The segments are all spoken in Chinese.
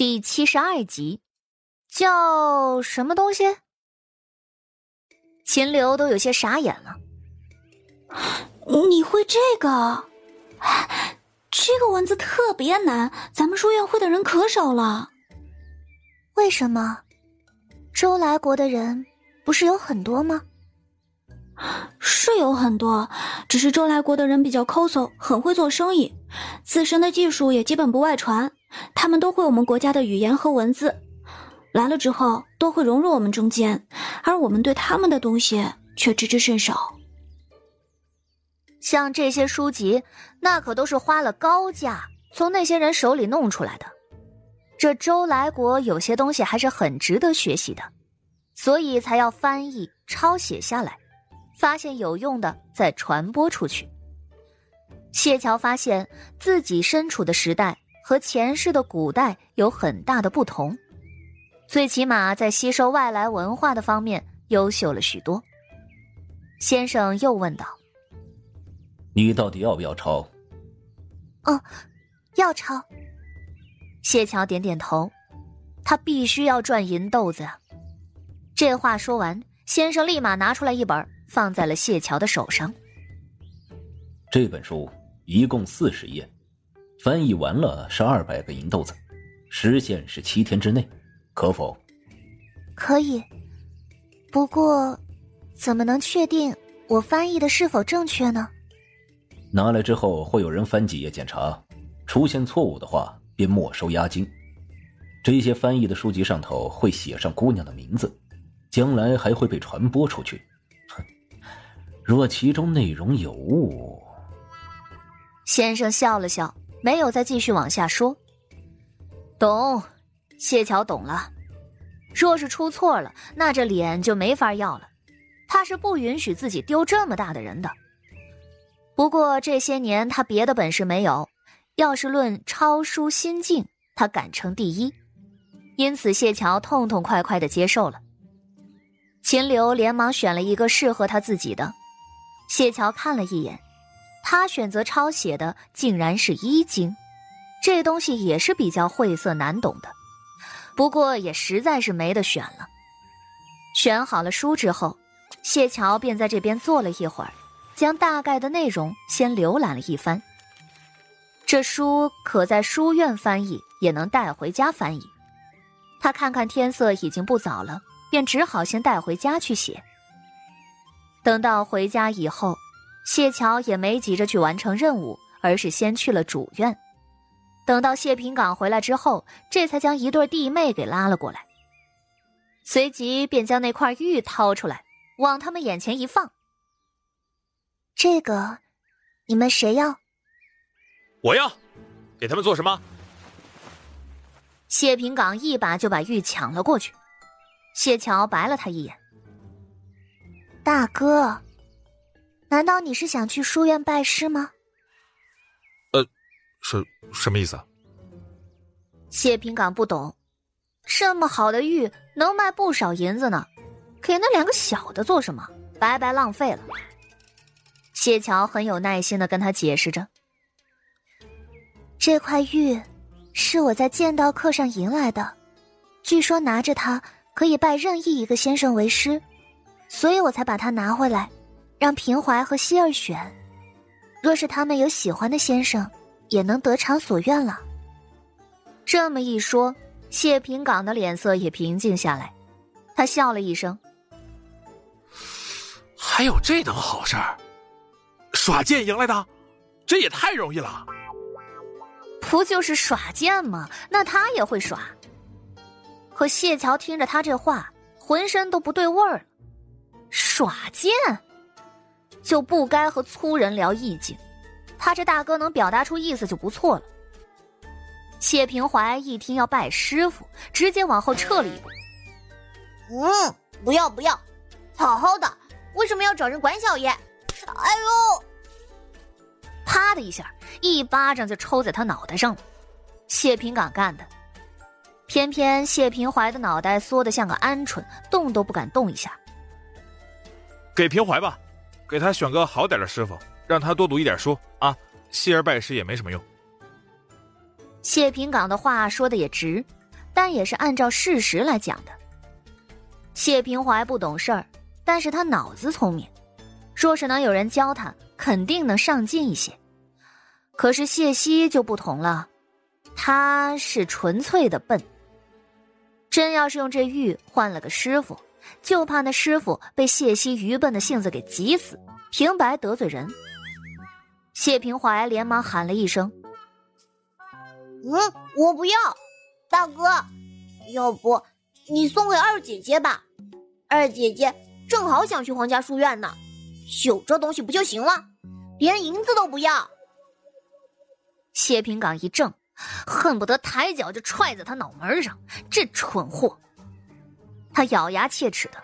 第七十二集，叫什么东西？秦流都有些傻眼了。你会这个？这个文字特别难，咱们书院会的人可少了。为什么？周来国的人不是有很多吗？是有很多，只是周来国的人比较抠搜，很会做生意，自身的技术也基本不外传。他们都会我们国家的语言和文字，来了之后都会融入我们中间，而我们对他们的东西却知之甚少。像这些书籍，那可都是花了高价从那些人手里弄出来的。这周来国有些东西还是很值得学习的，所以才要翻译、抄写下来，发现有用的再传播出去。谢桥发现自己身处的时代和前世的古代有很大的不同，最起码在吸收外来文化的方面优秀了许多。先生又问道。你到底要不要抄？哦，要抄。谢桥点点头，他必须要赚银豆子。这话说完，先生立马拿出来一本，放在了谢桥的手上。这本书一共四十页，翻译完了是二百个银豆子，时限是七天之内，可否？可以。不过，怎么能确定我翻译的是否正确呢？拿来之后会有人翻几页检查，出现错误的话便没收押金。这些翻译的书籍上头会写上姑娘的名字，将来还会被传播出去。哼，若其中内容有误，先生笑了笑，没有再继续往下说。懂，谢桥懂了。若是出错了，那这脸就没法要了。他是不允许自己丢这么大的人的。不过这些年他别的本事没有，要是论抄书心境，他敢称第一。因此谢桥痛痛快快的接受了。秦流连忙选了一个适合他自己的，谢桥看了一眼，他选择抄写的竟然是《医经》，这东西也是比较晦涩难懂的。不过也实在是没得选了。选好了书之后，谢桥便在这边坐了一会儿。将大概的内容先浏览了一番。这书可在书院翻译，也能带回家翻译。他看看天色已经不早了，便只好先带回家去写。等到回家以后，谢桥也没急着去完成任务，而是先去了主院。等到谢平岗回来之后，这才将一对弟妹给拉了过来，随即便将那块玉掏出来，往他们眼前一放。这个，你们谁要？我要，给他们做什么？谢平岗一把就把玉抢了过去。谢桥白了他一眼：“大哥，难道你是想去书院拜师吗？”呃，是什么意思？谢平岗不懂，这么好的玉能卖不少银子呢，给那两个小的做什么？白白浪费了。谢桥很有耐心的跟他解释着：“这块玉是我在剑道课上赢来的，据说拿着它可以拜任意一个先生为师，所以我才把它拿回来，让平怀和希儿选。若是他们有喜欢的先生，也能得偿所愿了。”这么一说，谢平岗的脸色也平静下来，他笑了一声：“还有这等好事儿！”耍剑赢来的，这也太容易了。不就是耍剑吗？那他也会耍。可谢桥听着他这话，浑身都不对味儿。耍剑，就不该和粗人聊意境。他这大哥能表达出意思就不错了。谢平怀一听要拜师傅，直接往后撤了一步。嗯，不要不要，好好的，为什么要找人管小爷？哎呦！啪的一下，一巴掌就抽在他脑袋上了。谢平敢干的，偏偏谢平怀的脑袋缩得像个鹌鹑，动都不敢动一下。给平怀吧，给他选个好点的师傅，让他多读一点书啊。希儿拜师也没什么用。谢平岗的话说的也直，但也是按照事实来讲的。谢平怀不懂事儿，但是他脑子聪明，若是能有人教他，肯定能上进一些。可是谢希就不同了，他是纯粹的笨。真要是用这玉换了个师傅，就怕那师傅被谢希愚笨的性子给急死，平白得罪人。谢平怀连忙喊了一声：“嗯，我不要，大哥，要不你送给二姐姐吧？二姐姐正好想去皇家书院呢，有这东西不就行了？连银子都不要。”谢平岗一怔。恨不得抬脚就踹在他脑门上，这蠢货！他咬牙切齿的：“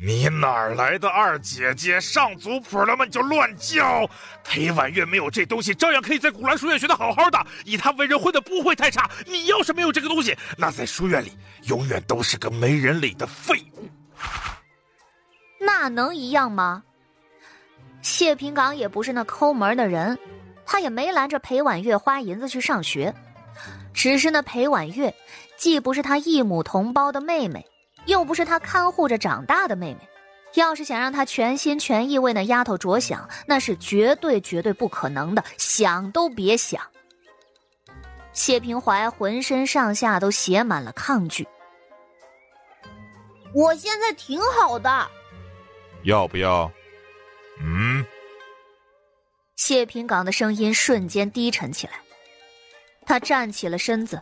你哪来的二姐姐？上族谱了吗？你就乱叫！裴婉月没有这东西，照样可以在古兰书院学的好好的。以他为人混的不会太差。你要是没有这个东西，那在书院里永远都是个没人理的废物。那能一样吗？谢平岗也不是那抠门的人。”他也没拦着裴婉月花银子去上学，只是那裴婉月既不是他异母同胞的妹妹，又不是他看护着长大的妹妹，要是想让他全心全意为那丫头着想，那是绝对绝对不可能的，想都别想。谢平怀浑身上下都写满了抗拒。我现在挺好的，要不要？嗯。谢平岗的声音瞬间低沉起来，他站起了身子，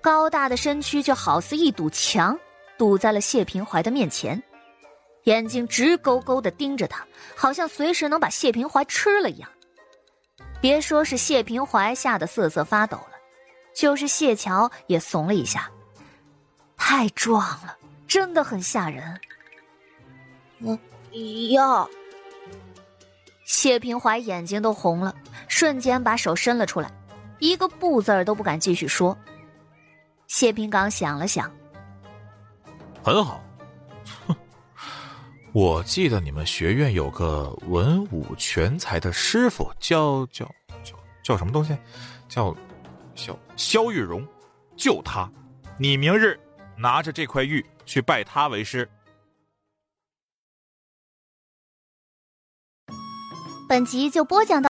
高大的身躯就好似一堵墙，堵在了谢平怀的面前，眼睛直勾勾的盯着他，好像随时能把谢平怀吃了一样。别说是谢平怀吓得瑟瑟发抖了，就是谢桥也怂了一下，太壮了，真的很吓人。嗯，要。谢平怀眼睛都红了，瞬间把手伸了出来，一个不字儿都不敢继续说。谢平岗想了想，很好。哼，我记得你们学院有个文武全才的师傅，叫叫叫叫什么东西？叫萧萧玉荣，就他。你明日拿着这块玉去拜他为师。本集就播讲到，